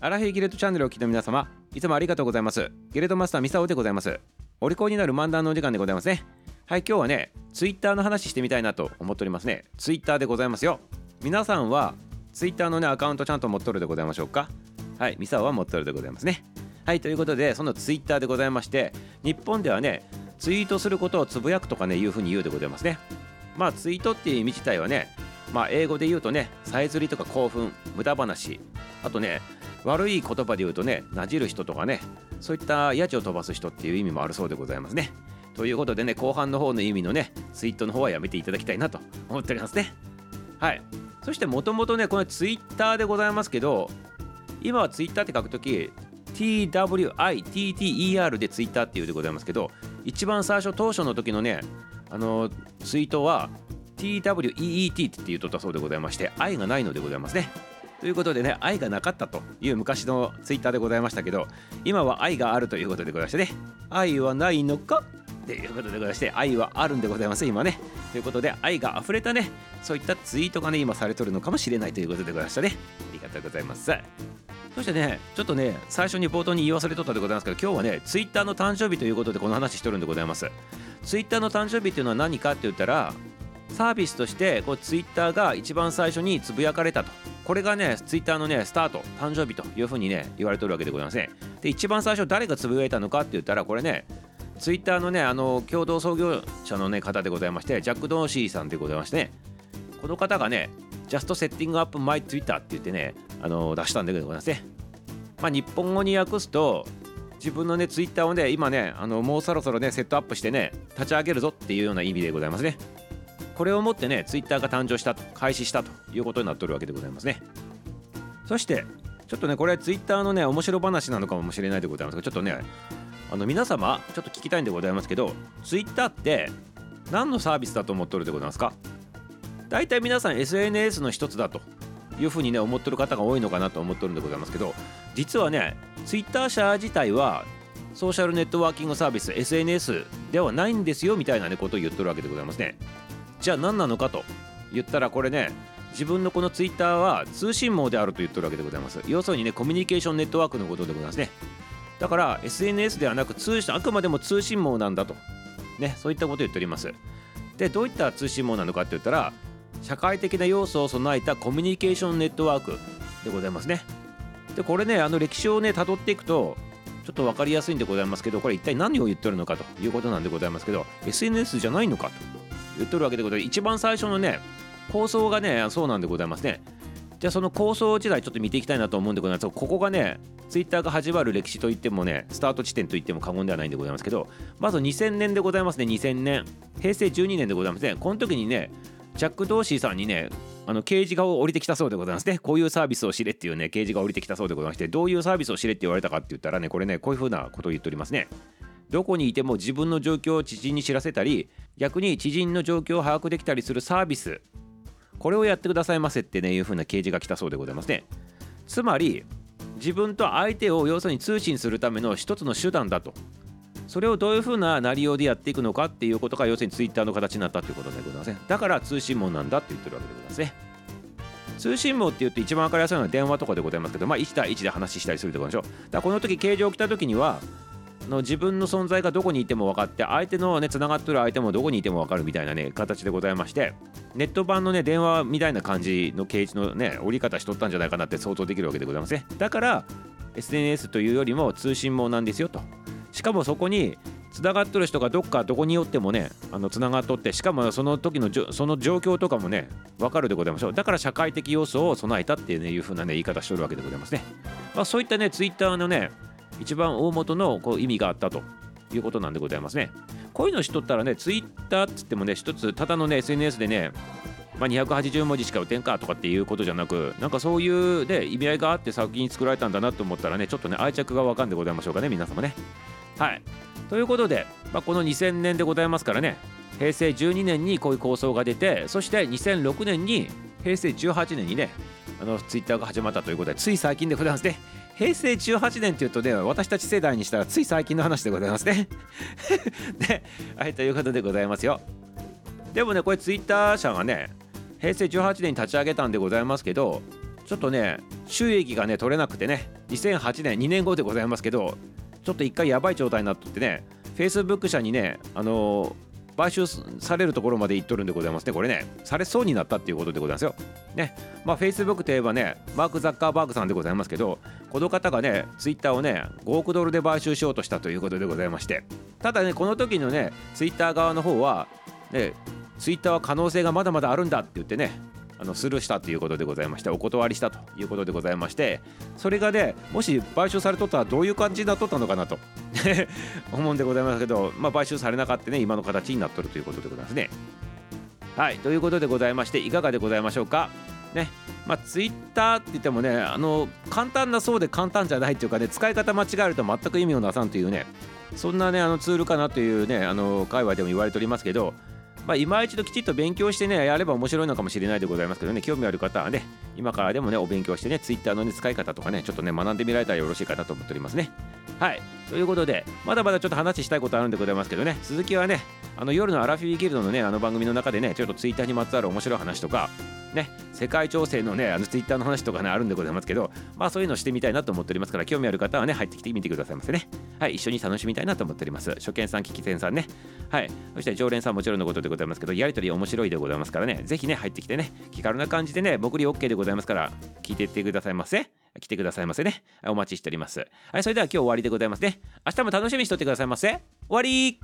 アラフィギルドチャンネルを聞きの皆様いつもありがとうございます。ギルドマスターミサオでございます。お利口になる漫談のお時間でございますね。はい今日はねツイッターの話してみたいなと思っておりますね。ツイッターでございますよ。皆さんはツイッターのねアカウントちゃんと持っとるでございましょうか？はいミサオは持っとるでございますね。はいということでそのツイッターでございまして日本ではねツイートすることをつぶやくとかねいうふうに言うでございますね。まあツイートっていう意味自体はねまあ英語で言うとねさえずりとか興奮無駄話。あとね悪い言葉で言うとねなじる人とかねそういったやじを飛ばす人っていう意味もあるそうでございますね。ということでね後半の方の意味のねツイートの方はやめていただきたいなと思っておりますね。はい。そしてもともとねこのツイッターでございますけど今はツイッターって書くとき TWITTER でツイッターっていうでございますけど一番最初当初の時のねあのツイートは TWEET って言うとったそうでございまして愛がないのでございますね。ということでね愛がなかったという昔のツイッターでございましたけど今は愛があるということでございましてね愛はないのか？ということでございまして愛はあるんでございます今ね。ということで愛が溢れたねそういったツイートがね今されとるのかもしれないということでございましたね。ありがとうございます。そしてねちょっとね最初に冒頭に言い忘れとったでございますけど今日はねツイッターの誕生日ということでこの話しとるんでございます。ツイッターの誕生日っていうのは何かって言ったらサービスとしてこうツイッターが一番最初につぶやかれたと。これがねツイッターのねスタート誕生日というふうにね言われてるわけでございますねで一番最初誰がつぶやいたのかって言ったらこれねツイッターのねあの共同創業者のね方でございましてジャック・ドーシーさんでございましてねこの方がね Just Setting Up My Twitter って言ってねあの出したんでございますねまあ日本語に訳すと自分のねツイッターをね今ねあのもうそろそろねセットアップしてね立ち上げるぞっていうような意味でございますね。これをもってねツイッターが誕生した開始したということになっておるわけでございますね。そしてちょっとねこれツイッターのね面白話なのかもしれないでございますがちょっとねあの皆様ちょっと聞きたいんでございますけどツイッターって何のサービスだと思ってるでございますか？大体皆さん SNS の一つだというふうにね思ってる方が多いのかなと思ってるんでございますけど実はねツイッター社自体はソーシャルネットワーキングサービス SNS ではないんですよみたいなねことを言ってるわけでございますね。じゃあ何なのかと言ったらこれね自分のこのツイッターは通信網であると言ってるわけでございます。要するにねコミュニケーションネットワークのことでございますね。だから SNS ではなく通信あくまでも通信網なんだと。ねそういったことを言っております。でどういった通信網なのかって言ったら社会的な要素を備えたコミュニケーションネットワークでございますね。でこれねあの歴史をね辿っていくとちょっと分かりやすいんでございますけどこれ一体何を言ってるのかということなんでございますけど SNS じゃないのかと。言ってるわけでございます。一番最初のね構想がねそうなんでございますね。じゃあその構想時代ちょっと見ていきたいなと思うんでございます。ここがねツイッターが始まる歴史といってもねスタート地点といっても過言ではないんでございますけどまず2000年でございますね。2000年。平成12年でございますね。この時にねジャック・ドーシーさんにねあの掲示が降りてきたそうでございますね。こういうサービスを知れっていうね掲示が降りてきたそうでございましてどういうサービスを知れって言われたかって言ったらねこれねこういうふうなことを言っておりますね。どこにいても自分の状況を知人に知らせたり逆に知人の状況を把握できたりするサービスこれをやってくださいませってねいう風な掲示が来たそうでございますね。つまり自分と相手を要するに通信するための一つの手段だと。それをどういう風な内容でやっていくのかっていうことが要するにツイッターの形になったということでございますね。だから通信網なんだって言ってるわけでございますね。通信網って言って一番分かりやすいのは電話とかでございますけどまあ1対1で話したりするところでしょ。だからこの時形状起きた時にはの自分の存在がどこにいても分かって相手のねつながってる相手もどこにいても分かるみたいなね形でございましてネット版のね電話みたいな感じの掲示のね折り方しとったんじゃないかなって想像できるわけでございますね。だから SNS というよりも通信網なんですよと。しかもそこにつながってる人がどっかどこによってもねあのつながっとってしかもその時のその状況とかもね分かるでございましょう。だから社会的要素を備えたっていう,、ね、いう風なね言い方しとるわけでございますね、まあ、そういったねツイッターのね一番大元のこう意味があったということなんでございますね。こういうの知っとったらね、ツイッターっつってもね、一つ、ただのね、SNS でね、まあ、280文字しか打てんかとかっていうことじゃなく、なんかそういうで意味合いがあって作品作られたんだなと思ったらね、ちょっとね、愛着がわかんでございましょうかね、皆様ね。はい。ということで、まあ、この2000年でございますからね、平成12年にこういう構想が出て、そして2006年に平成18年にね、あのツイッターが始まったということで、つい最近でございますね。平成18年っていうとね私たち世代にしたらつい最近の話でございますね。で はいということでございますよ。でもねこれツイッター社がね平成18年に立ち上げたんでございますけどちょっとね収益がね取れなくてね2008年2年後でございますけどちょっと一回やばい状態になっとってね Facebook 社にねあの買収されるところまで行っとるんでございますね。これねされそうになったっていうことでございますよ。ね。まあ Facebook といえばねマーク・ザッカーバーグさんでございますけどこの方がね Twitter をね5億ドルで買収しようとしたということでございまして。ただねこの時のね Twitter 側の方はね Twitter は可能性がまだまだあるんだって言ってねあのスルーしたということでございましてお断りしたということでございましてそれがねもし買収されとったらどういう感じになっとったのかなと 思うんでございますけど、まあ、買収されなかったね今の形になっとるということでございますね。はいということでございましていかがでございましょうか？ねまあ、ツイッターって言ってもねあの簡単なそうで簡単じゃないっていうかね使い方間違えると全く意味をなさんというねそんなねあのツールかなというねあの界隈でも言われておりますけどまあ、今一度きちっと勉強してね、やれば面白いのかもしれないでございますけどね、興味ある方はね、今からでもね、お勉強してね、Twitter の、ね、使い方とかね、ちょっとね、学んでみられたらよろしいかなと思っておりますね。はい。ということで、まだまだちょっと話したいことあるんでございますけどね、続きはね、あの夜のアラフィーギルドのね、あの番組の中でね、ちょっと Twitter にまつわる面白い話とか、ね、世界情勢のね、あの Twitter の話とかね、あるんでございますけど、まあそういうのしてみたいなと思っておりますから、興味ある方はね、入ってきてみてくださいませね。はい、一緒に楽しみたいなと思っております。初見さん、聞き戦さんね。はい、そして常連さんもちろんのことでございますけど、やりとり面白いでございますからね、ぜひね、入ってきてね、気軽な感じでね、僕に OK でございますから、聞いていってくださいませ。来てくださいませね。お待ちしております。はい、それでは今日終わりでございますね。明日も楽しみにしとってくださいませ。終わり